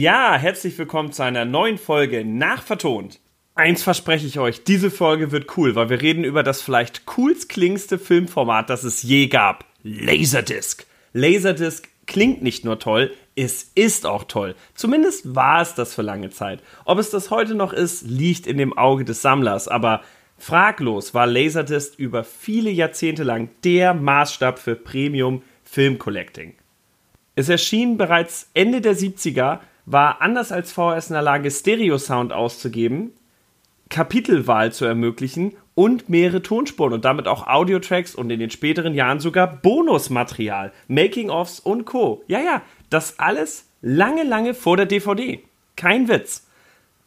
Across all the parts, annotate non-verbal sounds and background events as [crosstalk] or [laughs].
Ja, herzlich willkommen zu einer neuen Folge Nachvertont. Eins verspreche ich euch, diese Folge wird cool, weil wir reden über das vielleicht coolst klingendste Filmformat, das es je gab. Laserdisc. Laserdisc klingt nicht nur toll, es ist auch toll. Zumindest war es das für lange Zeit. Ob es das heute noch ist, liegt in dem Auge des Sammlers, aber fraglos war Laserdisc über viele Jahrzehnte lang der Maßstab für Premium Film Collecting. Es erschien bereits Ende der 70er war anders als VHS in der Lage, Stereo-Sound auszugeben, Kapitelwahl zu ermöglichen und mehrere Tonspuren und damit auch Audiotracks und in den späteren Jahren sogar Bonusmaterial, Making-ofs und Co. Ja, ja, das alles lange, lange vor der DVD. Kein Witz.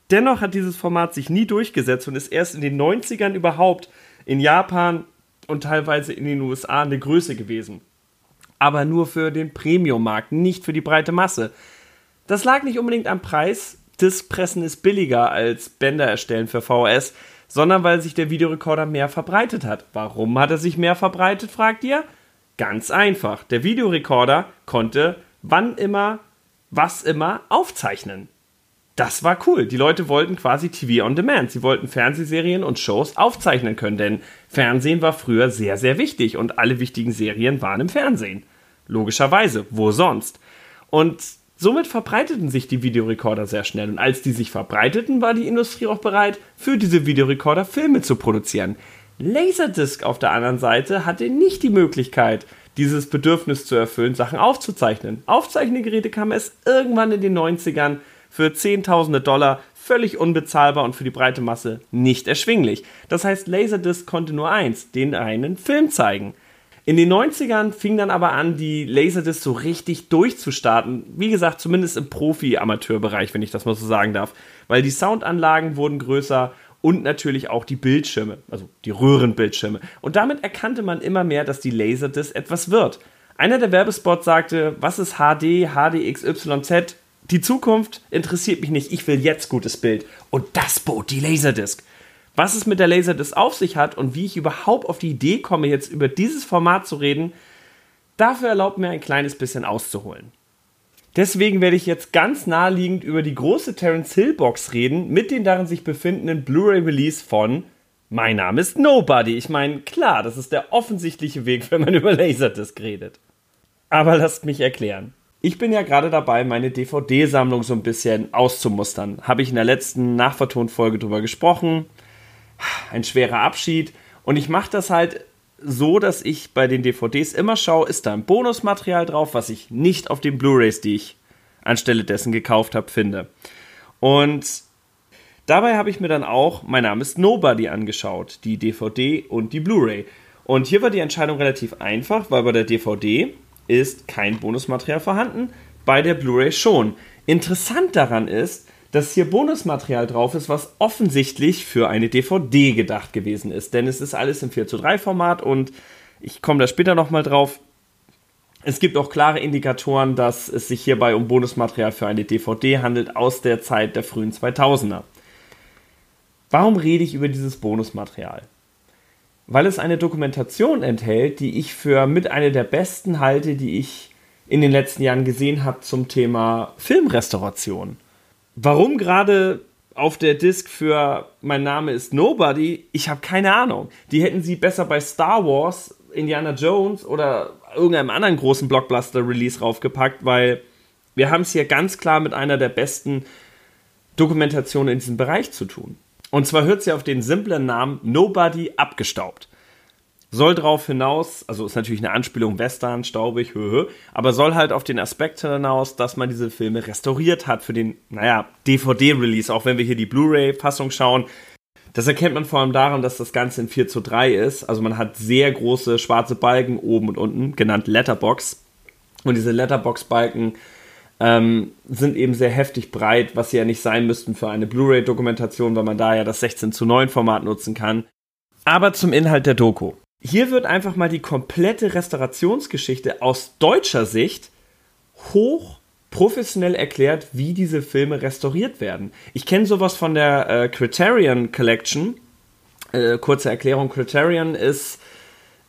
Dennoch hat dieses Format sich nie durchgesetzt und ist erst in den 90ern überhaupt in Japan und teilweise in den USA eine Größe gewesen. Aber nur für den Premium-Markt, nicht für die breite Masse. Das lag nicht unbedingt am Preis, Diskpressen ist billiger als Bänder erstellen für VHS, sondern weil sich der Videorekorder mehr verbreitet hat. Warum hat er sich mehr verbreitet, fragt ihr? Ganz einfach. Der Videorekorder konnte wann immer, was immer aufzeichnen. Das war cool. Die Leute wollten quasi TV on Demand. Sie wollten Fernsehserien und Shows aufzeichnen können, denn Fernsehen war früher sehr, sehr wichtig und alle wichtigen Serien waren im Fernsehen. Logischerweise. Wo sonst? Und Somit verbreiteten sich die Videorekorder sehr schnell und als die sich verbreiteten, war die Industrie auch bereit, für diese Videorekorder Filme zu produzieren. Laserdisc auf der anderen Seite hatte nicht die Möglichkeit, dieses Bedürfnis zu erfüllen, Sachen aufzuzeichnen. Aufzeichnungsgeräte kamen es irgendwann in den 90ern für Zehntausende Dollar völlig unbezahlbar und für die breite Masse nicht erschwinglich. Das heißt, Laserdisc konnte nur eins, den einen Film zeigen. In den 90ern fing dann aber an, die Laserdisc so richtig durchzustarten. Wie gesagt, zumindest im Profi-Amateurbereich, wenn ich das mal so sagen darf. Weil die Soundanlagen wurden größer und natürlich auch die Bildschirme, also die Röhrenbildschirme. Und damit erkannte man immer mehr, dass die Laserdisc etwas wird. Einer der Werbespots sagte, was ist HD, HDXYZ? Die Zukunft interessiert mich nicht, ich will jetzt gutes Bild. Und das bot die Laserdisc was es mit der Laserdisc auf sich hat und wie ich überhaupt auf die Idee komme, jetzt über dieses Format zu reden, dafür erlaubt mir ein kleines bisschen auszuholen. Deswegen werde ich jetzt ganz naheliegend über die große Terence Hill Box reden mit den darin sich befindenden Blu-ray Release von Mein Name ist Nobody. Ich meine, klar, das ist der offensichtliche Weg, wenn man [laughs] über Laserdisc redet. Aber lasst mich erklären. Ich bin ja gerade dabei, meine DVD-Sammlung so ein bisschen auszumustern. Habe ich in der letzten Nachvertonfolge drüber gesprochen ein schwerer Abschied. Und ich mache das halt so, dass ich bei den DVDs immer schaue, ist da ein Bonusmaterial drauf, was ich nicht auf den Blu-rays, die ich anstelle dessen gekauft habe, finde. Und dabei habe ich mir dann auch Mein Name ist Nobody angeschaut, die DVD und die Blu-ray. Und hier war die Entscheidung relativ einfach, weil bei der DVD ist kein Bonusmaterial vorhanden, bei der Blu-ray schon. Interessant daran ist, dass hier Bonusmaterial drauf ist, was offensichtlich für eine DVD gedacht gewesen ist. Denn es ist alles im 4 zu 3 Format und ich komme da später nochmal drauf. Es gibt auch klare Indikatoren, dass es sich hierbei um Bonusmaterial für eine DVD handelt aus der Zeit der frühen 2000er. Warum rede ich über dieses Bonusmaterial? Weil es eine Dokumentation enthält, die ich für mit einer der besten halte, die ich in den letzten Jahren gesehen habe zum Thema Filmrestauration. Warum gerade auf der Disc für Mein Name ist Nobody, ich habe keine Ahnung. Die hätten sie besser bei Star Wars, Indiana Jones oder irgendeinem anderen großen Blockbuster-Release raufgepackt, weil wir haben es hier ganz klar mit einer der besten Dokumentationen in diesem Bereich zu tun. Und zwar hört sie auf den simplen Namen Nobody abgestaubt soll darauf hinaus, also ist natürlich eine Anspielung Western, staubig, höhö, aber soll halt auf den Aspekt hinaus, dass man diese Filme restauriert hat für den, naja, DVD-Release, auch wenn wir hier die Blu-ray-Fassung schauen. Das erkennt man vor allem daran, dass das Ganze in 4 zu 3 ist. Also man hat sehr große schwarze Balken oben und unten, genannt Letterbox. Und diese Letterbox-Balken ähm, sind eben sehr heftig breit, was sie ja nicht sein müssten für eine Blu-ray-Dokumentation, weil man da ja das 16 zu 9 Format nutzen kann. Aber zum Inhalt der Doku. Hier wird einfach mal die komplette Restaurationsgeschichte aus deutscher Sicht hoch professionell erklärt, wie diese Filme restauriert werden. Ich kenne sowas von der äh, Criterion Collection. Äh, kurze Erklärung: Criterion ist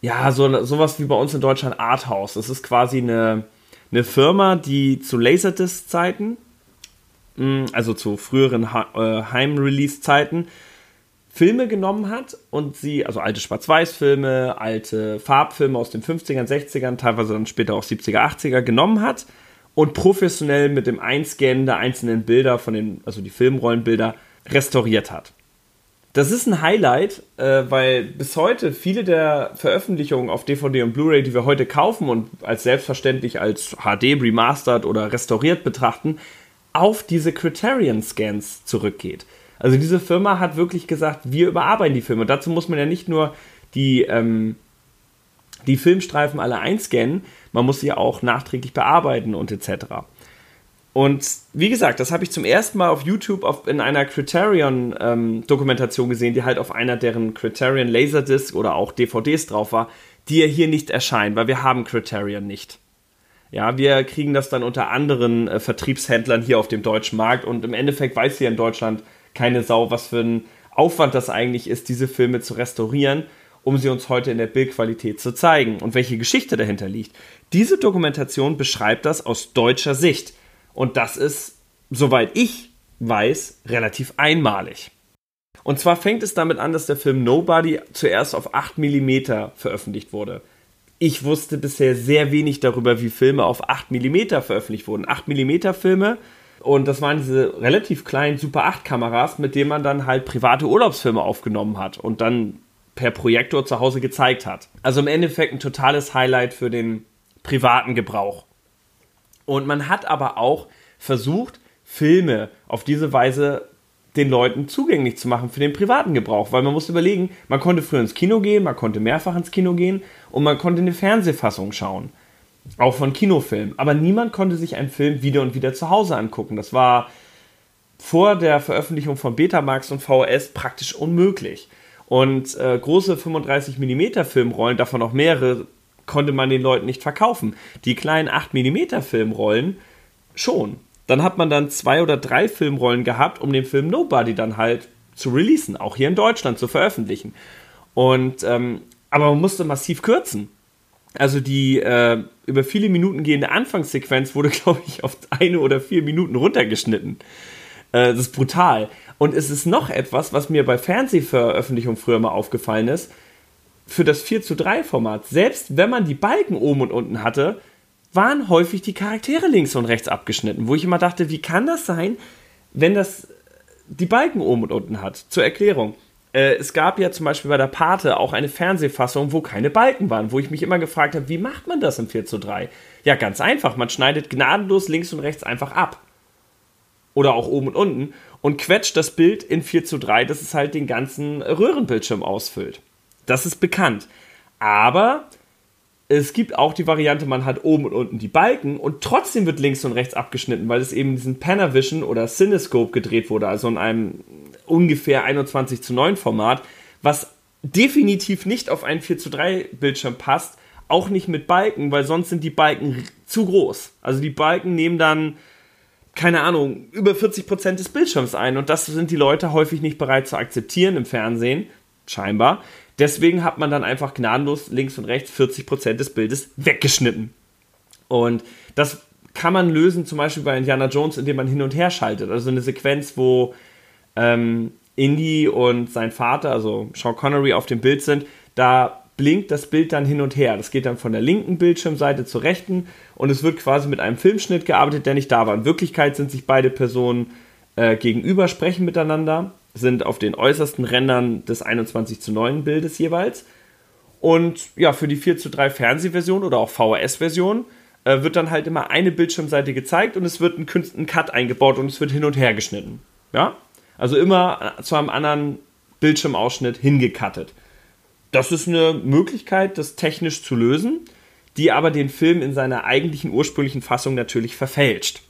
ja so sowas wie bei uns in Deutschland Arthouse. Das ist quasi eine, eine Firma, die zu Laserdisc-Zeiten mm, also zu früheren äh, Heim-Release-Zeiten, Filme genommen hat und sie, also alte Schwarz-Weiß-Filme, alte Farbfilme aus den 50ern, 60ern, teilweise dann später auch 70er, 80er genommen hat und professionell mit dem Einscannen der einzelnen Bilder von den, also die Filmrollenbilder, restauriert hat. Das ist ein Highlight, äh, weil bis heute viele der Veröffentlichungen auf DVD und Blu-ray, die wir heute kaufen und als selbstverständlich als HD remastered oder restauriert betrachten, auf diese Criterion Scans zurückgeht. Also diese Firma hat wirklich gesagt, wir überarbeiten die Filme. Dazu muss man ja nicht nur die, ähm, die Filmstreifen alle einscannen, man muss sie auch nachträglich bearbeiten und etc. Und wie gesagt, das habe ich zum ersten Mal auf YouTube auf, in einer Criterion-Dokumentation ähm, gesehen, die halt auf einer deren Criterion Laserdisc oder auch DVDs drauf war, die ja hier nicht erscheinen, weil wir haben Criterion nicht. Ja, wir kriegen das dann unter anderen äh, Vertriebshändlern hier auf dem deutschen Markt und im Endeffekt weiß hier in Deutschland keine Sau, was für ein Aufwand das eigentlich ist, diese Filme zu restaurieren, um sie uns heute in der Bildqualität zu zeigen und welche Geschichte dahinter liegt. Diese Dokumentation beschreibt das aus deutscher Sicht und das ist, soweit ich weiß, relativ einmalig. Und zwar fängt es damit an, dass der Film Nobody zuerst auf 8 mm veröffentlicht wurde. Ich wusste bisher sehr wenig darüber, wie Filme auf 8 mm veröffentlicht wurden. 8 mm Filme und das waren diese relativ kleinen Super 8 Kameras, mit denen man dann halt private Urlaubsfilme aufgenommen hat und dann per Projektor zu Hause gezeigt hat. Also im Endeffekt ein totales Highlight für den privaten Gebrauch. Und man hat aber auch versucht, Filme auf diese Weise den Leuten zugänglich zu machen für den privaten Gebrauch, weil man muss überlegen, man konnte früher ins Kino gehen, man konnte mehrfach ins Kino gehen und man konnte eine Fernsehfassung schauen. Auch von Kinofilmen. Aber niemand konnte sich einen Film wieder und wieder zu Hause angucken. Das war vor der Veröffentlichung von Betamax und VHS praktisch unmöglich. Und äh, große 35mm Filmrollen, davon auch mehrere, konnte man den Leuten nicht verkaufen. Die kleinen 8mm Filmrollen schon. Dann hat man dann zwei oder drei Filmrollen gehabt, um den Film Nobody dann halt zu releasen, auch hier in Deutschland zu veröffentlichen. Und ähm, aber man musste massiv kürzen. Also die äh, über viele Minuten gehende Anfangssequenz wurde, [laughs] glaube ich, auf eine oder vier Minuten runtergeschnitten. Äh, das ist brutal. Und es ist noch etwas, was mir bei Fernsehveröffentlichungen früher mal aufgefallen ist. Für das 4 zu 3 Format, selbst wenn man die Balken oben und unten hatte, waren häufig die Charaktere links und rechts abgeschnitten, wo ich immer dachte, wie kann das sein, wenn das die Balken oben und unten hat? Zur Erklärung. Äh, es gab ja zum Beispiel bei der Pate auch eine Fernsehfassung, wo keine Balken waren, wo ich mich immer gefragt habe, wie macht man das im 4 zu 3? Ja, ganz einfach. Man schneidet gnadenlos links und rechts einfach ab. Oder auch oben und unten und quetscht das Bild in 4 zu 3, dass es halt den ganzen Röhrenbildschirm ausfüllt. Das ist bekannt. Aber es gibt auch die Variante, man hat oben und unten die Balken und trotzdem wird links und rechts abgeschnitten, weil es eben diesen Panavision oder Cinescope gedreht wurde, also in einem ungefähr 21 zu 9 Format, was definitiv nicht auf einen 4 zu 3 Bildschirm passt, auch nicht mit Balken, weil sonst sind die Balken zu groß. Also die Balken nehmen dann, keine Ahnung, über 40 Prozent des Bildschirms ein und das sind die Leute häufig nicht bereit zu akzeptieren im Fernsehen, scheinbar. Deswegen hat man dann einfach gnadenlos links und rechts 40 Prozent des Bildes weggeschnitten. Und das kann man lösen, zum Beispiel bei Indiana Jones, indem man hin und her schaltet. Also eine Sequenz, wo ähm, Indy und sein Vater, also Sean Connery, auf dem Bild sind, da blinkt das Bild dann hin und her. Das geht dann von der linken Bildschirmseite zur rechten und es wird quasi mit einem Filmschnitt gearbeitet, der nicht da war. In Wirklichkeit sind sich beide Personen äh, gegenüber, sprechen miteinander, sind auf den äußersten Rändern des 21 zu 9 Bildes jeweils. Und ja, für die 4 zu 3 Fernsehversion oder auch VHS-Version äh, wird dann halt immer eine Bildschirmseite gezeigt und es wird ein, ein Cut eingebaut und es wird hin und her geschnitten. Ja, also immer zu einem anderen Bildschirmausschnitt hingekattet. Das ist eine Möglichkeit, das technisch zu lösen, die aber den Film in seiner eigentlichen ursprünglichen Fassung natürlich verfälscht.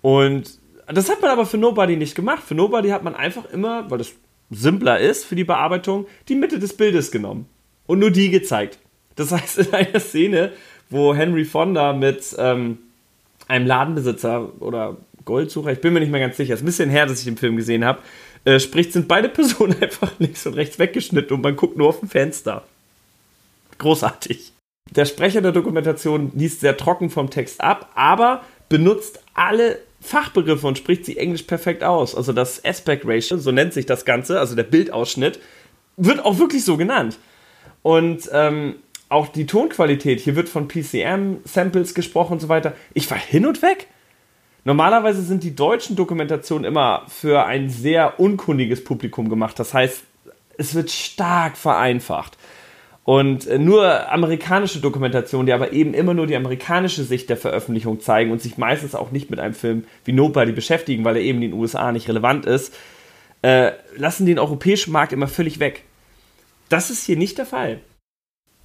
Und das hat man aber für Nobody nicht gemacht. Für Nobody hat man einfach immer, weil das simpler ist für die Bearbeitung, die Mitte des Bildes genommen und nur die gezeigt. Das heißt, in einer Szene, wo Henry Fonda mit ähm, einem Ladenbesitzer oder Goldsucher, ich bin mir nicht mehr ganz sicher, es ist ein bisschen her, dass ich den Film gesehen habe, äh, spricht, sind beide [laughs] Personen einfach links und rechts weggeschnitten und man guckt nur auf dem Fenster. Großartig. Der Sprecher der Dokumentation liest sehr trocken vom Text ab, aber benutzt alle Fachbegriffe und spricht sie Englisch perfekt aus. Also das Aspect Ratio, so nennt sich das Ganze, also der Bildausschnitt, wird auch wirklich so genannt. Und ähm, auch die Tonqualität, hier wird von PCM-Samples gesprochen und so weiter. Ich war hin und weg. Normalerweise sind die deutschen Dokumentationen immer für ein sehr unkundiges Publikum gemacht. Das heißt, es wird stark vereinfacht. Und äh, nur amerikanische Dokumentationen, die aber eben immer nur die amerikanische Sicht der Veröffentlichung zeigen und sich meistens auch nicht mit einem Film wie Nobody beschäftigen, weil er eben in den USA nicht relevant ist, äh, lassen den europäischen Markt immer völlig weg. Das ist hier nicht der Fall.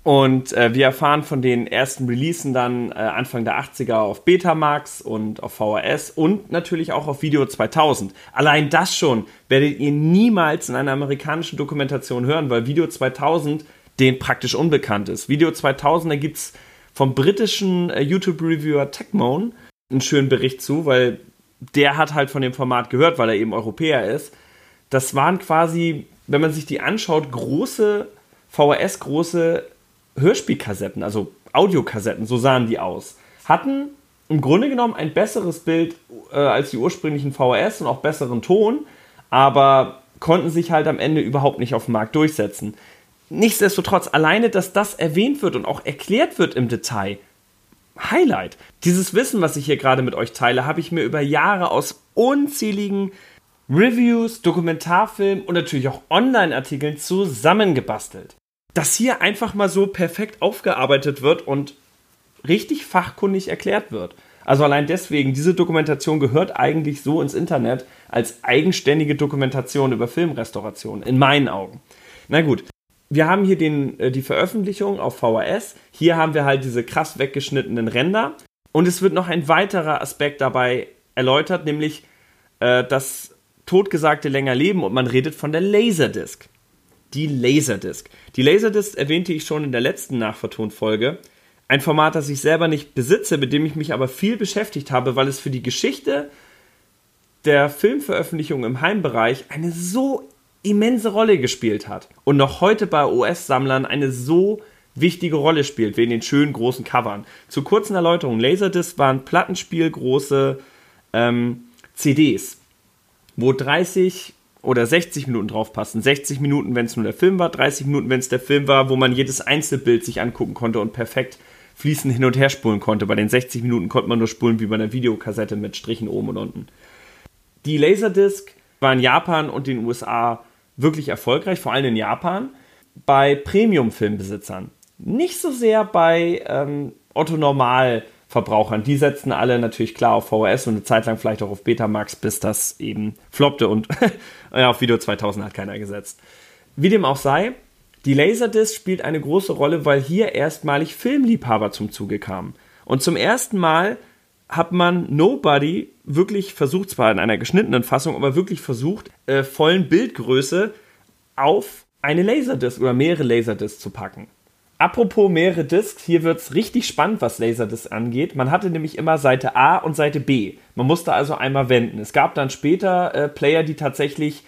Und äh, wir erfahren von den ersten Releasen dann äh, Anfang der 80er auf Betamax und auf VHS und natürlich auch auf Video 2000. Allein das schon werdet ihr niemals in einer amerikanischen Dokumentation hören, weil Video 2000 den praktisch unbekannt ist. Video 2000, da gibt es vom britischen äh, YouTube-Reviewer Techmoan einen schönen Bericht zu, weil der hat halt von dem Format gehört, weil er eben Europäer ist. Das waren quasi, wenn man sich die anschaut, große VHS-große Hörspielkassetten, also Audiokassetten, so sahen die aus. Hatten im Grunde genommen ein besseres Bild äh, als die ursprünglichen VHS und auch besseren Ton, aber konnten sich halt am Ende überhaupt nicht auf dem Markt durchsetzen. Nichtsdestotrotz, alleine, dass das erwähnt wird und auch erklärt wird im Detail, Highlight. Dieses Wissen, was ich hier gerade mit euch teile, habe ich mir über Jahre aus unzähligen Reviews, Dokumentarfilmen und natürlich auch Online-Artikeln zusammengebastelt dass hier einfach mal so perfekt aufgearbeitet wird und richtig fachkundig erklärt wird. Also allein deswegen, diese Dokumentation gehört eigentlich so ins Internet als eigenständige Dokumentation über Filmrestauration, in meinen Augen. Na gut, wir haben hier den, äh, die Veröffentlichung auf VHS. Hier haben wir halt diese krass weggeschnittenen Ränder. Und es wird noch ein weiterer Aspekt dabei erläutert, nämlich äh, das totgesagte länger Leben und man redet von der Laserdisc die Laserdisc. Die Laserdisc erwähnte ich schon in der letzten Nachvertonfolge. Ein Format, das ich selber nicht besitze, mit dem ich mich aber viel beschäftigt habe, weil es für die Geschichte der Filmveröffentlichung im Heimbereich eine so immense Rolle gespielt hat und noch heute bei US-Sammlern eine so wichtige Rolle spielt, wie in den schönen großen Covern. Zur kurzen Erläuterung, Laserdisc waren plattenspielgroße ähm, CDs, wo 30 oder 60 Minuten drauf passen. 60 Minuten, wenn es nur der Film war, 30 Minuten, wenn es der Film war, wo man jedes Einzelbild sich angucken konnte und perfekt fließend hin und her spulen konnte. Bei den 60 Minuten konnte man nur spulen wie bei einer Videokassette mit Strichen oben und unten. Die Laserdisc war in Japan und den USA wirklich erfolgreich, vor allem in Japan, bei Premium-Filmbesitzern. Nicht so sehr bei ähm, Otto Normal Verbrauchern. Die setzten alle natürlich klar auf VHS und eine Zeit lang vielleicht auch auf Betamax, bis das eben floppte und [laughs] auf Video 2000 hat keiner gesetzt. Wie dem auch sei, die Laserdisc spielt eine große Rolle, weil hier erstmalig Filmliebhaber zum Zuge kamen. Und zum ersten Mal hat man Nobody wirklich versucht, zwar in einer geschnittenen Fassung, aber wirklich versucht, äh, vollen Bildgröße auf eine Laserdisc oder mehrere Laserdiscs zu packen. Apropos mehrere Discs, hier wird es richtig spannend, was Laserdisc angeht. Man hatte nämlich immer Seite A und Seite B. Man musste also einmal wenden. Es gab dann später äh, Player, die tatsächlich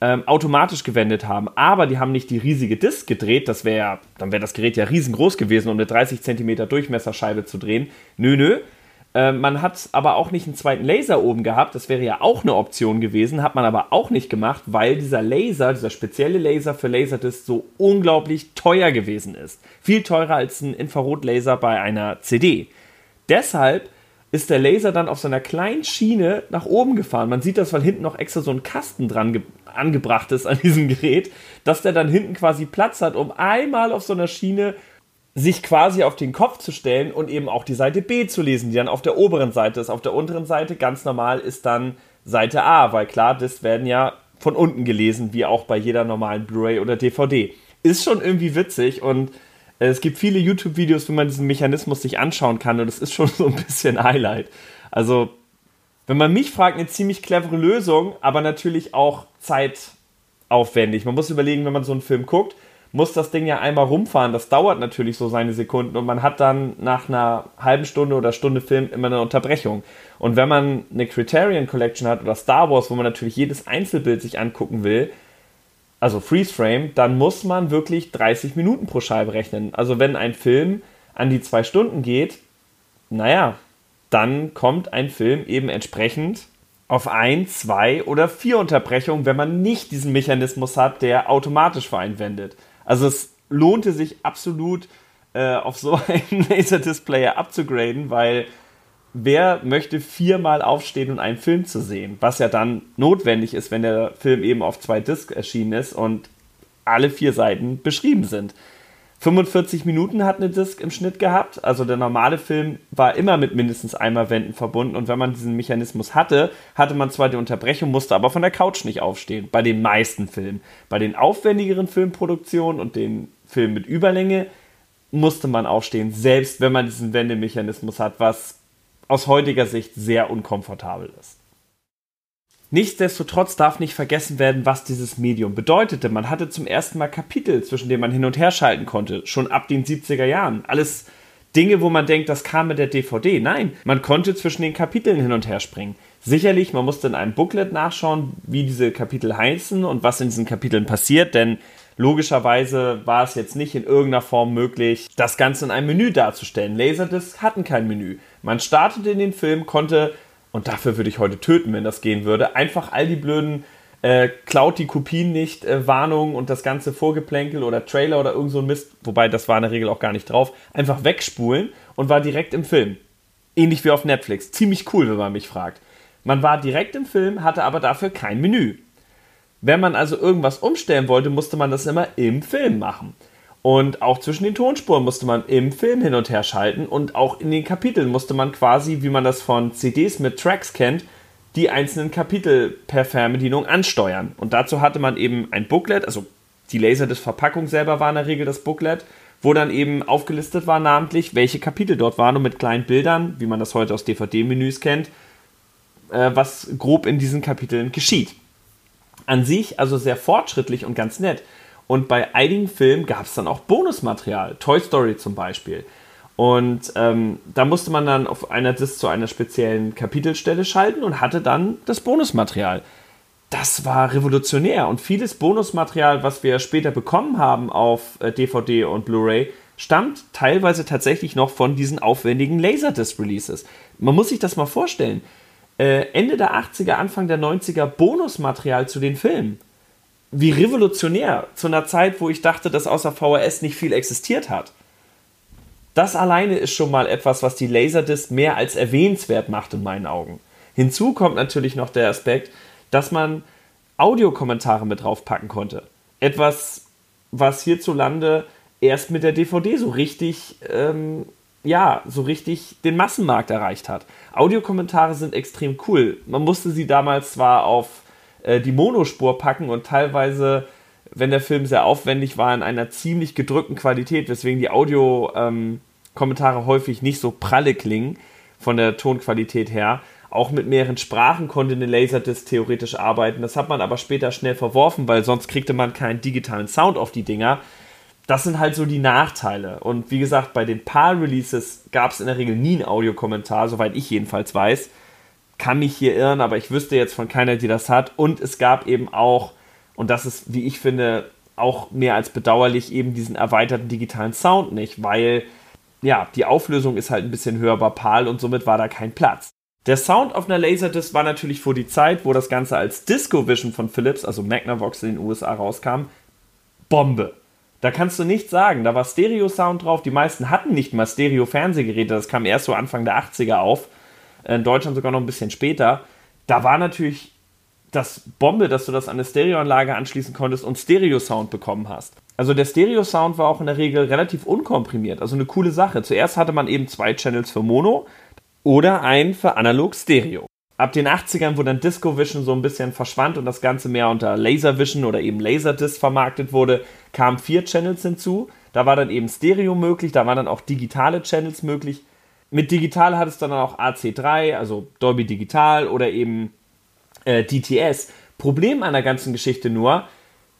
ähm, automatisch gewendet haben, aber die haben nicht die riesige Disc gedreht. Das wäre dann wäre das Gerät ja riesengroß gewesen, um eine 30 cm Durchmesserscheibe zu drehen. Nö, nö. Äh, man hat aber auch nicht einen zweiten Laser oben gehabt. Das wäre ja auch eine Option gewesen, hat man aber auch nicht gemacht, weil dieser Laser, dieser spezielle Laser für Laserdisc so unglaublich teuer gewesen ist. Viel teurer als ein Infrarotlaser bei einer CD. Deshalb ist der Laser dann auf so einer kleinen Schiene nach oben gefahren. Man sieht das, weil hinten noch extra so ein Kasten dran angebracht ist an diesem Gerät, dass der dann hinten quasi Platz hat, um einmal auf so einer Schiene sich quasi auf den Kopf zu stellen und eben auch die Seite B zu lesen, die dann auf der oberen Seite ist. Auf der unteren Seite ganz normal ist dann Seite A, weil klar, das werden ja von unten gelesen, wie auch bei jeder normalen Blu-ray oder DVD. Ist schon irgendwie witzig und äh, es gibt viele YouTube-Videos, wo man diesen Mechanismus sich anschauen kann und es ist schon [laughs] so ein bisschen Highlight. Also, wenn man mich fragt, eine ziemlich clevere Lösung, aber natürlich auch zeitaufwendig. Man muss überlegen, wenn man so einen Film guckt, muss das Ding ja einmal rumfahren. Das dauert natürlich so seine Sekunden und man hat dann nach einer halben Stunde oder Stunde Film immer eine Unterbrechung. Und wenn man eine Criterion Collection hat oder Star Wars, wo man natürlich jedes Einzelbild sich angucken will, also Freeze Frame, dann muss man wirklich 30 Minuten pro Scheibe rechnen. Also wenn ein Film an die zwei Stunden geht, naja, dann kommt ein Film eben entsprechend auf ein, zwei oder vier Unterbrechungen, wenn man nicht diesen Mechanismus hat, der automatisch für einen wendet. Also es lohnte sich absolut, äh, auf so einen [laughs] Laserdisc-Player abzugraden, weil wer möchte viermal aufstehen und einen Film zu sehen, was ja dann notwendig ist, wenn der Film eben auf zwei Discs erschienen ist und alle vier Seiten beschrieben sind. 45 Minuten hat eine Disc im Schnitt gehabt. Also der normale Film war immer mit mindestens einmal Wenden verbunden. Und wenn man diesen Mechanismus hatte, hatte man zwar die Unterbrechung, musste aber von der Couch nicht aufstehen. Bei den meisten Filmen. Bei den aufwendigeren Filmproduktionen und den Filmen mit Überlänge musste man aufstehen, selbst wenn man diesen Wendemechanismus hat, was aus heutiger Sicht sehr unkomfortabel ist. Nichtsdestotrotz darf nicht vergessen werden, was dieses Medium bedeutete. Man hatte zum ersten Mal Kapitel, zwischen denen man hin und her schalten konnte, schon ab den 70er Jahren. Alles Dinge, wo man denkt, das kam mit der DVD. Nein, man konnte zwischen den Kapiteln hin und her springen. Sicherlich, man musste in einem Booklet nachschauen, wie diese Kapitel heißen und was in diesen Kapiteln passiert, denn logischerweise war es jetzt nicht in irgendeiner Form möglich, das Ganze in einem Menü darzustellen. Laserdiscs hatten kein Menü. Man startete in den Film, konnte und dafür würde ich heute töten, wenn das gehen würde, einfach all die blöden äh, klaut die Kopien nicht, äh, Warnungen und das ganze Vorgeplänkel oder Trailer oder irgend so ein Mist, wobei das war in der Regel auch gar nicht drauf, einfach wegspulen und war direkt im Film. Ähnlich wie auf Netflix. Ziemlich cool, wenn man mich fragt. Man war direkt im Film, hatte aber dafür kein Menü. Wenn man also irgendwas umstellen wollte, musste man das immer im Film machen. Und auch zwischen den Tonspuren musste man im Film hin und her schalten und auch in den Kapiteln musste man quasi, wie man das von CDs mit Tracks kennt, die einzelnen Kapitel per Fernbedienung ansteuern. Und dazu hatte man eben ein Booklet, also die Laserdisc-Verpackung selber war in der Regel das Booklet, wo dann eben aufgelistet war namentlich, welche Kapitel dort waren und mit kleinen Bildern, wie man das heute aus DVD-Menüs kennt, äh, was grob in diesen Kapiteln geschieht. An sich also sehr fortschrittlich und ganz nett. Und bei einigen Filmen gab es dann auch Bonusmaterial, Toy Story zum Beispiel. Und ähm, da musste man dann auf einer Disc zu einer speziellen Kapitelstelle schalten und hatte dann das Bonusmaterial. Das war revolutionär und vieles Bonusmaterial, was wir später bekommen haben auf äh, DVD und Blu-ray, stammt teilweise tatsächlich noch von diesen aufwendigen Laserdisc-Releases. Man muss sich das mal vorstellen. Äh, Ende der 80er, Anfang der 90er Bonusmaterial zu den Filmen wie revolutionär zu einer Zeit, wo ich dachte, dass außer VHS nicht viel existiert hat. Das alleine ist schon mal etwas, was die Laserdisc mehr als erwähnenswert macht in meinen Augen. Hinzu kommt natürlich noch der Aspekt, dass man Audiokommentare mit draufpacken konnte. Etwas, was hierzulande erst mit der DVD so richtig, ähm, ja, so richtig den Massenmarkt erreicht hat. Audiokommentare sind extrem cool. Man musste sie damals zwar auf äh, die Monospur packen und teilweise, wenn der Film sehr aufwendig war, in einer ziemlich gedrückten Qualität, weswegen die Audio-Kommentare ähm, häufig nicht so pralle klingen von der Tonqualität her. Auch mit mehreren Sprachen konnte eine Laserdisc theoretisch arbeiten. Das hat man aber später schnell verworfen, weil sonst kriegte man keinen digitalen Sound auf die Dinger. Das sind halt so die Nachteile. Und wie gesagt, bei den PAL-Releases gab es in der Regel nie einen Audiokommentar, soweit ich jedenfalls weiß kann mich hier irren, aber ich wüsste jetzt von keiner, die das hat. Und es gab eben auch, und das ist, wie ich finde, auch mehr als bedauerlich, eben diesen erweiterten digitalen Sound nicht, weil ja, die Auflösung ist halt ein bisschen höher PAL und somit war da kein Platz. Der Sound auf einer Laserdisc war natürlich vor die Zeit, wo das Ganze als Disco Vision von Philips, also Magnavox in den USA rauskam, Bombe. Da kannst du nichts sagen. Da war Stereo-Sound drauf. Die meisten hatten nicht mal Stereo-Fernsehgeräte. Das kam erst so Anfang der 80er auf in Deutschland sogar noch ein bisschen später. Da war natürlich das Bombe, dass du das an eine Stereoanlage anschließen konntest und Stereo-Sound bekommen hast. Also der Stereo-Sound war auch in der Regel relativ unkomprimiert, also eine coole Sache. Zuerst hatte man eben zwei Channels für Mono oder einen für Analog Stereo. Ab den 80ern, wo dann Disco Vision so ein bisschen verschwand und das Ganze mehr unter Laser Vision oder eben Laserdisc vermarktet wurde, kamen vier Channels hinzu. Da war dann eben Stereo möglich, da waren dann auch digitale Channels möglich mit digital hat es dann auch AC3, also Dolby Digital oder eben äh, DTS. Problem an der ganzen Geschichte nur,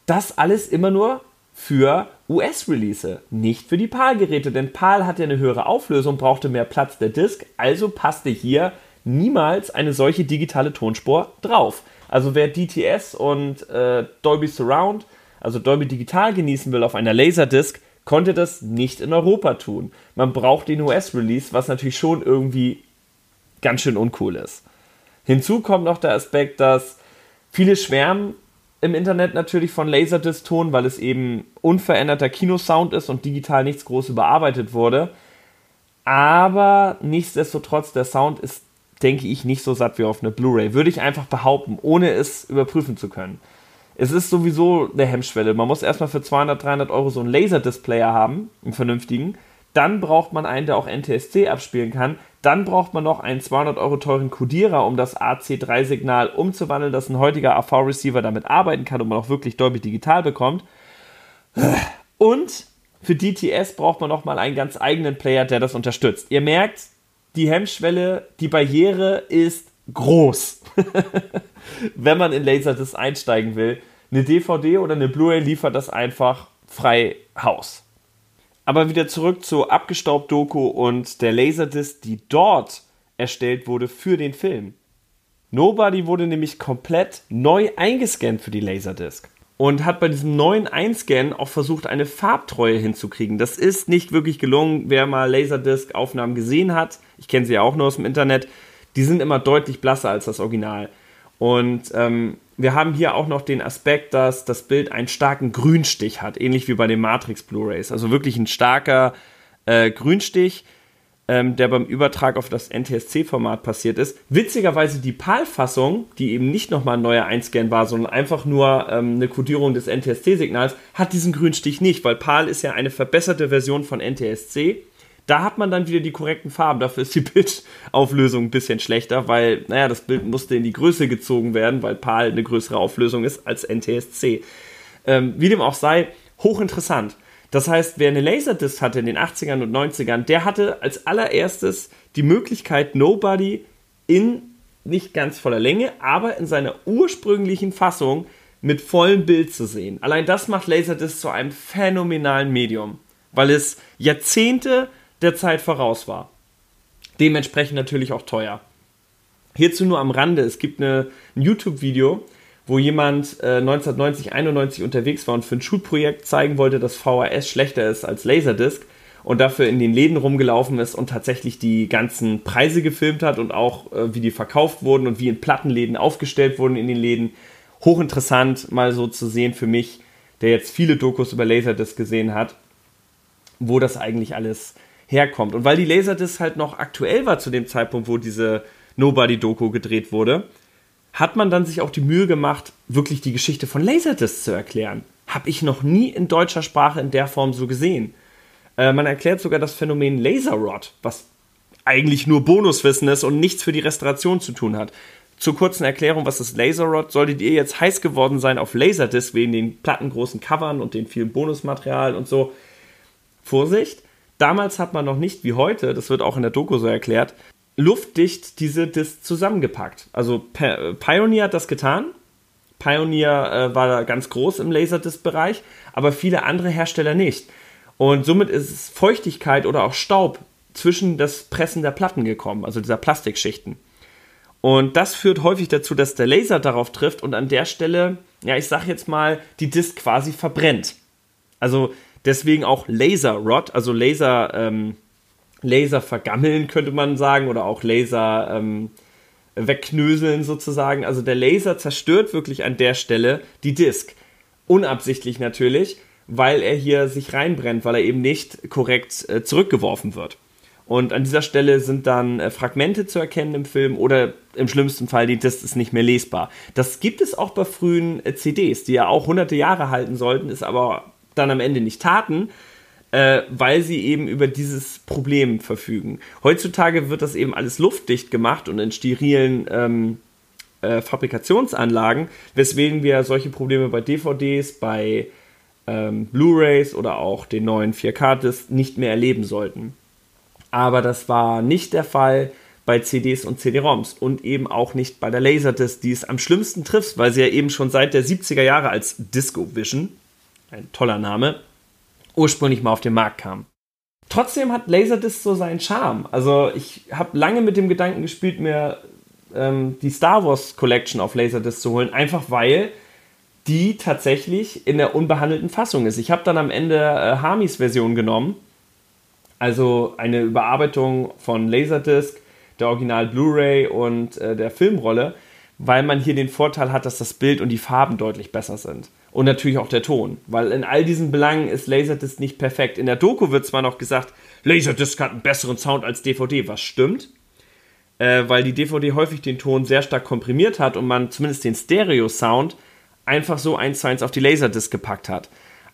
das alles immer nur für US-Release, nicht für die PAL-Geräte, denn PAL hat ja eine höhere Auflösung, brauchte mehr Platz der Disk, also passte hier niemals eine solche digitale Tonspur drauf. Also wer DTS und äh, Dolby Surround, also Dolby Digital genießen will auf einer Laserdisc, konnte das nicht in Europa tun. Man braucht den US-Release, was natürlich schon irgendwie ganz schön uncool ist. Hinzu kommt noch der Aspekt, dass viele schwärmen im Internet natürlich von Laserdisc-Ton, weil es eben unveränderter Kinosound ist und digital nichts groß überarbeitet wurde. Aber nichtsdestotrotz, der Sound ist, denke ich, nicht so satt wie auf einer Blu-ray. Würde ich einfach behaupten, ohne es überprüfen zu können. Es ist sowieso eine Hemmschwelle. Man muss erstmal für 200, 300 Euro so einen Laserdisc-Player haben, einen vernünftigen. Dann braucht man einen, der auch NTSC abspielen kann. Dann braucht man noch einen 200 Euro teuren Codierer, um das AC3-Signal umzuwandeln, dass ein heutiger AV-Receiver damit arbeiten kann und man auch wirklich Dolby Digital bekommt. Und für DTS braucht man nochmal einen ganz eigenen Player, der das unterstützt. Ihr merkt, die Hemmschwelle, die Barriere ist groß, [laughs] wenn man in Laserdisc einsteigen will. Eine DVD oder eine Blu-ray liefert das einfach frei Haus. Aber wieder zurück zu Abgestaubt Doku und der Laserdisc, die dort erstellt wurde für den Film. Nobody wurde nämlich komplett neu eingescannt für die Laserdisc und hat bei diesem neuen Einscannen auch versucht, eine Farbtreue hinzukriegen. Das ist nicht wirklich gelungen. Wer mal Laserdisc-Aufnahmen gesehen hat, ich kenne sie ja auch nur aus dem Internet, die sind immer deutlich blasser als das Original. Und ähm, wir haben hier auch noch den Aspekt, dass das Bild einen starken Grünstich hat, ähnlich wie bei den Matrix Blu-rays. Also wirklich ein starker äh, Grünstich, ähm, der beim Übertrag auf das NTSC-Format passiert ist. Witzigerweise die PAL-Fassung, die eben nicht nochmal ein neuer Einscan war, sondern einfach nur ähm, eine Kodierung des NTSC-Signals, hat diesen Grünstich nicht, weil PAL ist ja eine verbesserte Version von NTSC da hat man dann wieder die korrekten Farben. Dafür ist die [laughs] Bildauflösung ein bisschen schlechter, weil, naja, das Bild musste in die Größe gezogen werden, weil PAL eine größere Auflösung ist als NTSC. Ähm, wie dem auch sei, hochinteressant. Das heißt, wer eine Laserdisc hatte in den 80ern und 90ern, der hatte als allererstes die Möglichkeit, Nobody in nicht ganz voller Länge, aber in seiner ursprünglichen Fassung mit vollem Bild zu sehen. Allein das macht Laserdisc zu einem phänomenalen Medium, weil es Jahrzehnte der Zeit voraus war. Dementsprechend natürlich auch teuer. Hierzu nur am Rande, es gibt eine, ein YouTube-Video, wo jemand äh, 1990, 91 unterwegs war und für ein Schulprojekt zeigen wollte, dass VHS schlechter ist als Laserdisc und dafür in den Läden rumgelaufen ist und tatsächlich die ganzen Preise gefilmt hat und auch äh, wie die verkauft wurden und wie in Plattenläden aufgestellt wurden in den Läden. Hochinteressant mal so zu sehen für mich, der jetzt viele Dokus über Laserdisc gesehen hat, wo das eigentlich alles herkommt. Und weil die Laserdisc halt noch aktuell war zu dem Zeitpunkt, wo diese Nobody-Doku gedreht wurde, hat man dann sich auch die Mühe gemacht, wirklich die Geschichte von Laserdisc zu erklären. Habe ich noch nie in deutscher Sprache in der Form so gesehen. Äh, man erklärt sogar das Phänomen Laserrod, was eigentlich nur Bonuswissen ist und nichts für die Restauration zu tun hat. Zur kurzen Erklärung, was ist Laserrod? Solltet ihr jetzt heiß geworden sein auf Laserdisc wegen den plattengroßen Covern und den vielen Bonusmaterial und so, Vorsicht, Damals hat man noch nicht wie heute, das wird auch in der Doku so erklärt, luftdicht diese Disc zusammengepackt. Also Pioneer hat das getan. Pioneer äh, war da ganz groß im Laserdisc-Bereich, aber viele andere Hersteller nicht. Und somit ist Feuchtigkeit oder auch Staub zwischen das Pressen der Platten gekommen, also dieser Plastikschichten. Und das führt häufig dazu, dass der Laser darauf trifft und an der Stelle, ja, ich sag jetzt mal, die Disc quasi verbrennt. Also Deswegen auch Laser Rod, also Laser, ähm, Laser vergammeln könnte man sagen oder auch Laser ähm, wegknöseln sozusagen. Also der Laser zerstört wirklich an der Stelle die Disk. Unabsichtlich natürlich, weil er hier sich reinbrennt, weil er eben nicht korrekt äh, zurückgeworfen wird. Und an dieser Stelle sind dann äh, Fragmente zu erkennen im Film oder im schlimmsten Fall die Disk ist nicht mehr lesbar. Das gibt es auch bei frühen äh, CDs, die ja auch hunderte Jahre halten sollten, ist aber dann am Ende nicht taten, äh, weil sie eben über dieses Problem verfügen. Heutzutage wird das eben alles luftdicht gemacht und in sterilen ähm, äh, Fabrikationsanlagen, weswegen wir solche Probleme bei DVDs, bei ähm, Blu-rays oder auch den neuen 4K-Discs nicht mehr erleben sollten. Aber das war nicht der Fall bei CDs und CD-ROMs und eben auch nicht bei der Laserdisc, die es am schlimmsten trifft, weil sie ja eben schon seit der 70er Jahre als Disco Vision ein toller Name, ursprünglich mal auf den Markt kam. Trotzdem hat Laserdisc so seinen Charme. Also ich habe lange mit dem Gedanken gespielt, mir ähm, die Star Wars Collection auf Laserdisc zu holen, einfach weil die tatsächlich in der unbehandelten Fassung ist. Ich habe dann am Ende äh, Hamis Version genommen, also eine Überarbeitung von Laserdisc der Original Blu-ray und äh, der Filmrolle, weil man hier den Vorteil hat, dass das Bild und die Farben deutlich besser sind. Und natürlich auch der Ton, weil in all diesen Belangen ist Laserdisc nicht perfekt. In der Doku wird zwar noch gesagt, Laserdisc hat einen besseren Sound als DVD, was stimmt, äh, weil die DVD häufig den Ton sehr stark komprimiert hat und man zumindest den Stereo-Sound einfach so eins zu eins auf die Laserdisc gepackt hat.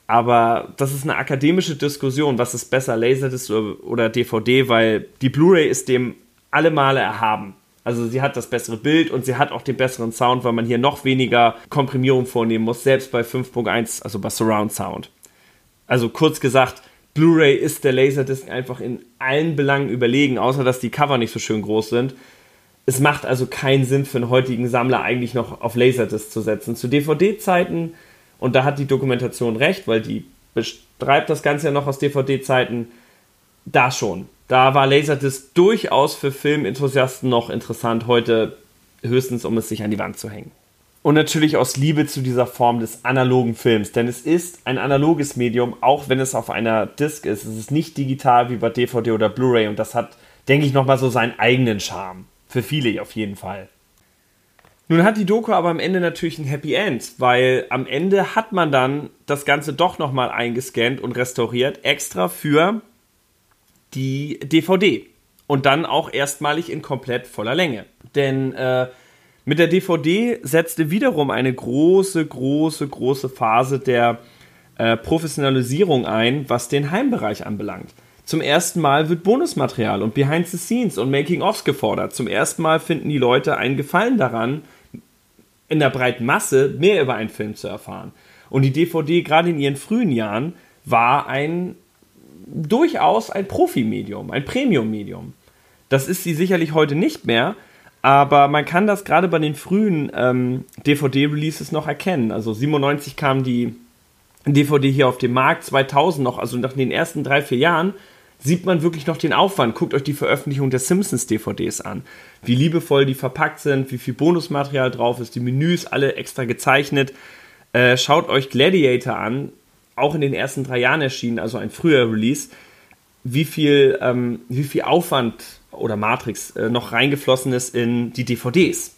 Aber das ist eine akademische Diskussion, was ist besser, Laserdisc oder DVD, weil die Blu-ray ist dem alle Male erhaben. Also sie hat das bessere Bild und sie hat auch den besseren Sound, weil man hier noch weniger Komprimierung vornehmen muss, selbst bei 5.1, also bei Surround Sound. Also kurz gesagt, Blu-ray ist der Laserdisc einfach in allen Belangen überlegen, außer dass die Cover nicht so schön groß sind. Es macht also keinen Sinn für einen heutigen Sammler eigentlich noch auf Laserdisc zu setzen. Zu DVD-Zeiten, und da hat die Dokumentation recht, weil die beschreibt das Ganze ja noch aus DVD-Zeiten, da schon. Da war Laserdisc durchaus für Filmenthusiasten noch interessant, heute höchstens, um es sich an die Wand zu hängen. Und natürlich aus Liebe zu dieser Form des analogen Films, denn es ist ein analoges Medium, auch wenn es auf einer Disc ist. Es ist nicht digital wie bei DVD oder Blu-ray und das hat, denke ich, nochmal so seinen eigenen Charme. Für viele auf jeden Fall. Nun hat die Doku aber am Ende natürlich ein Happy End, weil am Ende hat man dann das Ganze doch nochmal eingescannt und restauriert, extra für die DVD. Und dann auch erstmalig in komplett voller Länge. Denn äh, mit der DVD setzte wiederum eine große, große, große Phase der äh, Professionalisierung ein, was den Heimbereich anbelangt. Zum ersten Mal wird Bonusmaterial und Behind the Scenes und Making-ofs gefordert. Zum ersten Mal finden die Leute einen Gefallen daran, in der breiten Masse mehr über einen Film zu erfahren. Und die DVD, gerade in ihren frühen Jahren, war ein durchaus ein Profi-Medium, ein Premium-Medium. Das ist sie sicherlich heute nicht mehr, aber man kann das gerade bei den frühen ähm, DVD-Releases noch erkennen. Also 97 kam die DVD hier auf den Markt, 2000 noch, also nach den ersten drei, vier Jahren, sieht man wirklich noch den Aufwand. Guckt euch die Veröffentlichung der Simpsons-DVDs an. Wie liebevoll die verpackt sind, wie viel Bonusmaterial drauf ist, die Menüs alle extra gezeichnet. Äh, schaut euch Gladiator an, auch in den ersten drei Jahren erschienen, also ein früher Release. Wie viel, ähm, wie viel Aufwand oder Matrix äh, noch reingeflossen ist in die DVDs.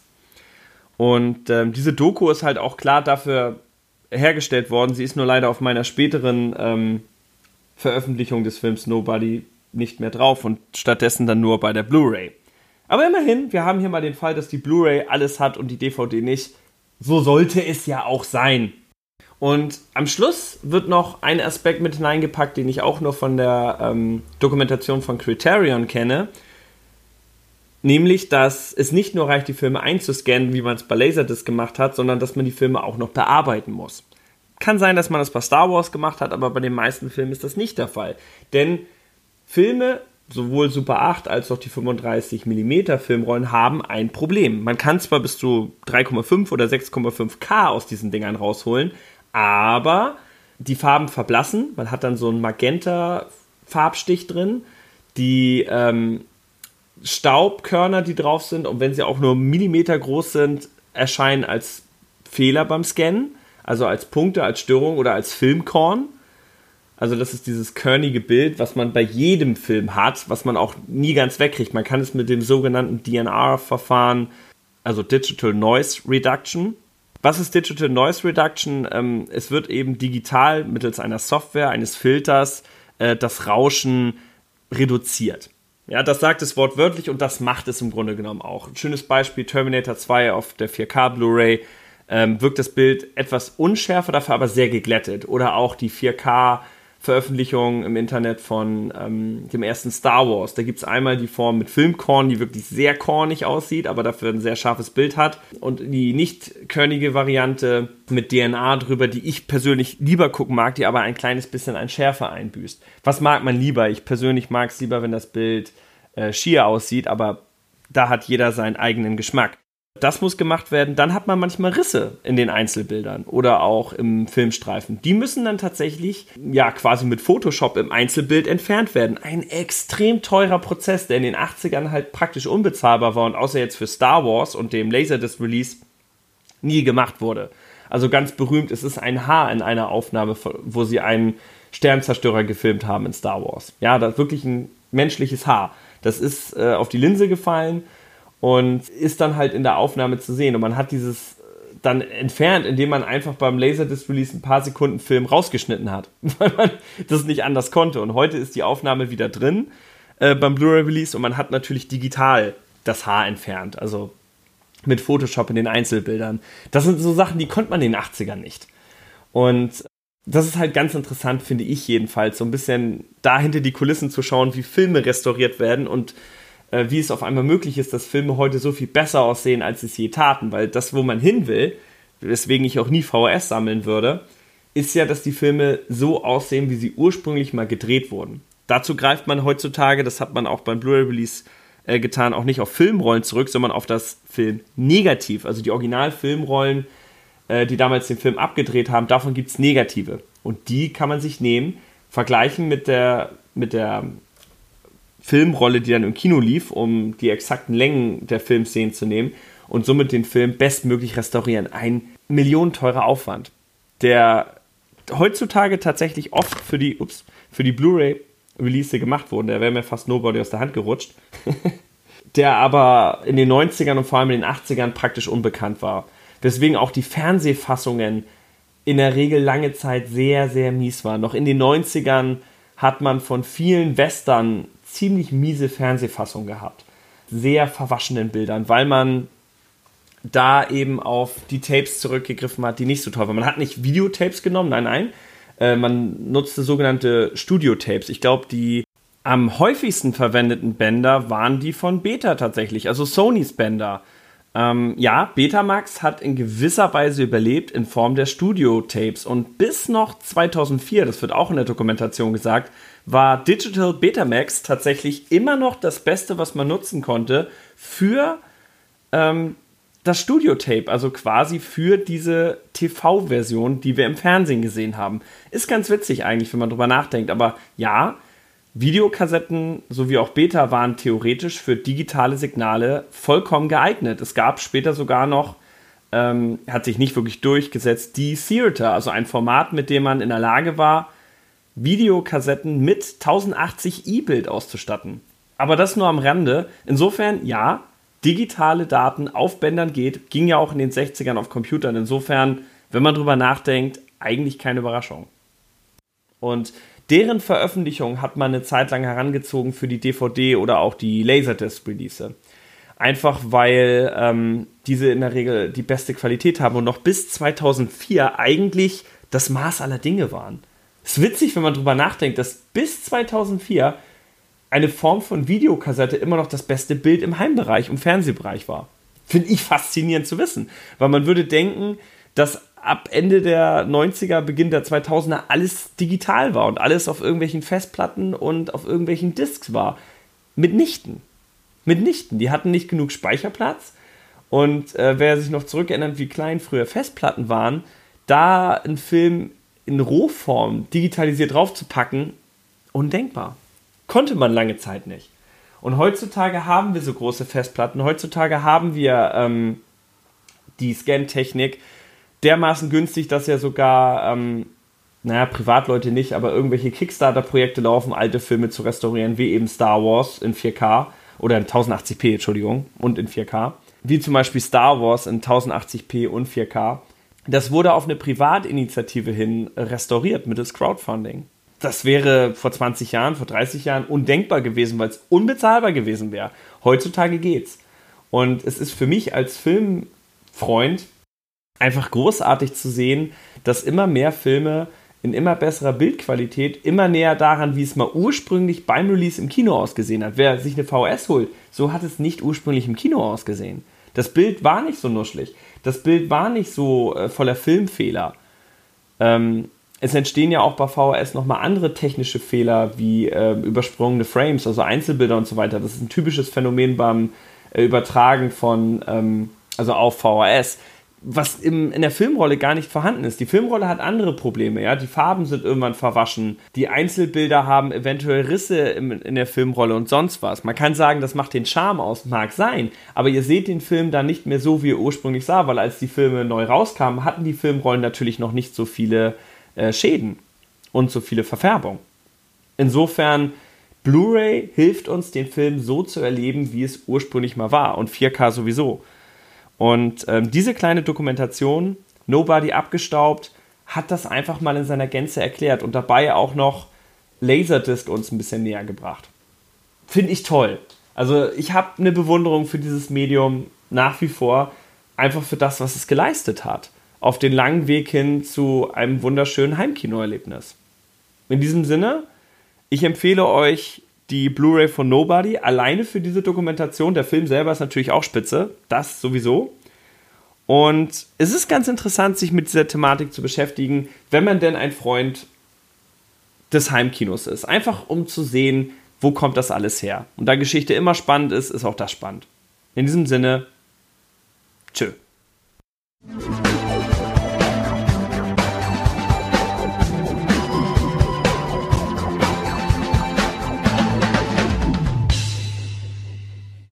Und ähm, diese Doku ist halt auch klar dafür hergestellt worden. Sie ist nur leider auf meiner späteren ähm, Veröffentlichung des Films Nobody nicht mehr drauf und stattdessen dann nur bei der Blu-ray. Aber immerhin, wir haben hier mal den Fall, dass die Blu-ray alles hat und die DVD nicht. So sollte es ja auch sein. Und am Schluss wird noch ein Aspekt mit hineingepackt, den ich auch nur von der ähm, Dokumentation von Criterion kenne. Nämlich, dass es nicht nur reicht, die Filme einzuscannen, wie man es bei Laserdisc gemacht hat, sondern dass man die Filme auch noch bearbeiten muss. Kann sein, dass man das bei Star Wars gemacht hat, aber bei den meisten Filmen ist das nicht der Fall. Denn Filme, sowohl Super 8 als auch die 35 mm Filmrollen, haben ein Problem. Man kann zwar bis zu 3,5 oder 6,5K aus diesen Dingern rausholen, aber die Farben verblassen. Man hat dann so einen Magenta-Farbstich drin. Die ähm, Staubkörner, die drauf sind, und wenn sie auch nur Millimeter groß sind, erscheinen als Fehler beim Scannen, also als Punkte, als Störung oder als Filmkorn. Also das ist dieses körnige Bild, was man bei jedem Film hat, was man auch nie ganz wegkriegt. Man kann es mit dem sogenannten DNR-Verfahren, also Digital Noise Reduction. Was ist Digital Noise Reduction? Ähm, es wird eben digital mittels einer Software, eines Filters, äh, das Rauschen reduziert. Ja, das sagt es wortwörtlich und das macht es im Grunde genommen auch. Ein schönes Beispiel: Terminator 2 auf der 4K Blu-ray ähm, wirkt das Bild etwas unschärfer, dafür aber sehr geglättet. Oder auch die 4K Veröffentlichung im Internet von ähm, dem ersten Star Wars. Da gibt es einmal die Form mit Filmkorn, die wirklich sehr kornig aussieht, aber dafür ein sehr scharfes Bild hat. Und die nicht körnige Variante mit DNA drüber, die ich persönlich lieber gucken mag, die aber ein kleines bisschen an Schärfe einbüßt. Was mag man lieber? Ich persönlich mag es lieber, wenn das Bild äh, schier aussieht, aber da hat jeder seinen eigenen Geschmack. Das muss gemacht werden. Dann hat man manchmal Risse in den Einzelbildern oder auch im Filmstreifen. Die müssen dann tatsächlich, ja, quasi mit Photoshop im Einzelbild entfernt werden. Ein extrem teurer Prozess, der in den 80ern halt praktisch unbezahlbar war und außer jetzt für Star Wars und dem Laserdisc-Release nie gemacht wurde. Also ganz berühmt, es ist ein Haar in einer Aufnahme, wo sie einen Sternzerstörer gefilmt haben in Star Wars. Ja, ist wirklich ein menschliches Haar. Das ist äh, auf die Linse gefallen und ist dann halt in der Aufnahme zu sehen. Und man hat dieses dann entfernt, indem man einfach beim Laserdisc-Release ein paar Sekunden Film rausgeschnitten hat, [laughs] weil man das nicht anders konnte. Und heute ist die Aufnahme wieder drin äh, beim Blu-ray-Release und man hat natürlich digital das Haar entfernt, also mit Photoshop in den Einzelbildern. Das sind so Sachen, die konnte man in den 80ern nicht. Und das ist halt ganz interessant, finde ich jedenfalls, so ein bisschen dahinter die Kulissen zu schauen, wie Filme restauriert werden und äh, wie es auf einmal möglich ist, dass Filme heute so viel besser aussehen, als sie es je taten. Weil das, wo man hin will, weswegen ich auch nie VHS sammeln würde, ist ja, dass die Filme so aussehen, wie sie ursprünglich mal gedreht wurden. Dazu greift man heutzutage, das hat man auch beim Blu-ray-Release äh, getan, auch nicht auf Filmrollen zurück, sondern auf das Film negativ. Also die Originalfilmrollen, äh, die damals den Film abgedreht haben, davon gibt es negative. Und die kann man sich nehmen, vergleichen mit der, mit der Filmrolle, die dann im Kino lief, um die exakten Längen der Filmszenen zu nehmen und somit den Film bestmöglich restaurieren. Ein millionenteurer Aufwand, der heutzutage tatsächlich oft für die, ups, für die Blu-ray-Release gemacht wurde. Der wäre mir fast Nobody aus der Hand gerutscht. [laughs] der aber in den 90ern und vor allem in den 80ern praktisch unbekannt war. Deswegen auch die Fernsehfassungen in der Regel lange Zeit sehr, sehr mies waren. Noch in den 90ern hat man von vielen Western ziemlich miese Fernsehfassung gehabt. Sehr verwaschenen Bildern, weil man da eben auf die Tapes zurückgegriffen hat, die nicht so toll waren. Man hat nicht Videotapes genommen, nein, nein. Äh, man nutzte sogenannte Studio-Tapes. Ich glaube, die am häufigsten verwendeten Bänder waren die von Beta tatsächlich, also Sonys Bänder. Ähm, ja, Betamax hat in gewisser Weise überlebt in Form der Studio-Tapes und bis noch 2004, das wird auch in der Dokumentation gesagt, war Digital Betamax tatsächlich immer noch das Beste, was man nutzen konnte für ähm, das Studio-Tape, also quasi für diese TV-Version, die wir im Fernsehen gesehen haben. Ist ganz witzig eigentlich, wenn man drüber nachdenkt. Aber ja, Videokassetten sowie auch Beta waren theoretisch für digitale Signale vollkommen geeignet. Es gab später sogar noch, ähm, hat sich nicht wirklich durchgesetzt, die Theater, also ein Format, mit dem man in der Lage war, Videokassetten mit 1080 E-Bild auszustatten. Aber das nur am Rande. Insofern, ja, digitale Daten auf Bändern geht, ging ja auch in den 60ern auf Computern. Insofern, wenn man drüber nachdenkt, eigentlich keine Überraschung. Und deren Veröffentlichung hat man eine Zeit lang herangezogen für die DVD oder auch die Laserdisc-Release. Einfach weil ähm, diese in der Regel die beste Qualität haben und noch bis 2004 eigentlich das Maß aller Dinge waren. Es ist witzig, wenn man drüber nachdenkt, dass bis 2004 eine Form von Videokassette immer noch das beste Bild im Heimbereich, im Fernsehbereich war. Finde ich faszinierend zu wissen, weil man würde denken, dass ab Ende der 90er, Beginn der 2000er alles digital war und alles auf irgendwelchen Festplatten und auf irgendwelchen Disks war. Mitnichten. Mitnichten. Die hatten nicht genug Speicherplatz. Und äh, wer sich noch zurückerinnert, wie klein früher Festplatten waren, da ein Film in Rohform digitalisiert draufzupacken, undenkbar. Konnte man lange Zeit nicht. Und heutzutage haben wir so große Festplatten. Heutzutage haben wir ähm, die Scan-Technik dermaßen günstig, dass ja sogar, ähm, naja, Privatleute nicht, aber irgendwelche Kickstarter-Projekte laufen, alte Filme zu restaurieren, wie eben Star Wars in 4K oder in 1080p, Entschuldigung, und in 4K. Wie zum Beispiel Star Wars in 1080p und 4K. Das wurde auf eine Privatinitiative hin restauriert mittels Crowdfunding. Das wäre vor 20 Jahren, vor 30 Jahren undenkbar gewesen, weil es unbezahlbar gewesen wäre. Heutzutage geht's. Und es ist für mich als Filmfreund einfach großartig zu sehen, dass immer mehr Filme in immer besserer Bildqualität, immer näher daran, wie es mal ursprünglich beim Release im Kino ausgesehen hat. Wer sich eine VS holt, so hat es nicht ursprünglich im Kino ausgesehen. Das Bild war nicht so nuschlig. Das Bild war nicht so äh, voller Filmfehler. Ähm, es entstehen ja auch bei VHS nochmal andere technische Fehler wie äh, übersprungene Frames, also Einzelbilder und so weiter. Das ist ein typisches Phänomen beim äh, Übertragen von, ähm, also auf VHS was im, in der Filmrolle gar nicht vorhanden ist. Die Filmrolle hat andere Probleme, ja. Die Farben sind irgendwann verwaschen, die Einzelbilder haben eventuell Risse im, in der Filmrolle und sonst was. Man kann sagen, das macht den Charme aus, mag sein, aber ihr seht den Film dann nicht mehr so, wie ihr ursprünglich sah, weil als die Filme neu rauskamen, hatten die Filmrollen natürlich noch nicht so viele äh, Schäden und so viele Verfärbungen. Insofern Blu-ray hilft uns, den Film so zu erleben, wie es ursprünglich mal war. Und 4K sowieso. Und ähm, diese kleine Dokumentation, Nobody abgestaubt, hat das einfach mal in seiner Gänze erklärt und dabei auch noch Laserdisc uns ein bisschen näher gebracht. Finde ich toll. Also ich habe eine Bewunderung für dieses Medium nach wie vor, einfach für das, was es geleistet hat. Auf den langen Weg hin zu einem wunderschönen Heimkinoerlebnis. In diesem Sinne, ich empfehle euch die Blu-ray von Nobody alleine für diese Dokumentation. Der Film selber ist natürlich auch spitze, das sowieso. Und es ist ganz interessant, sich mit dieser Thematik zu beschäftigen, wenn man denn ein Freund des Heimkinos ist. Einfach um zu sehen, wo kommt das alles her. Und da Geschichte immer spannend ist, ist auch das spannend. In diesem Sinne, tschö.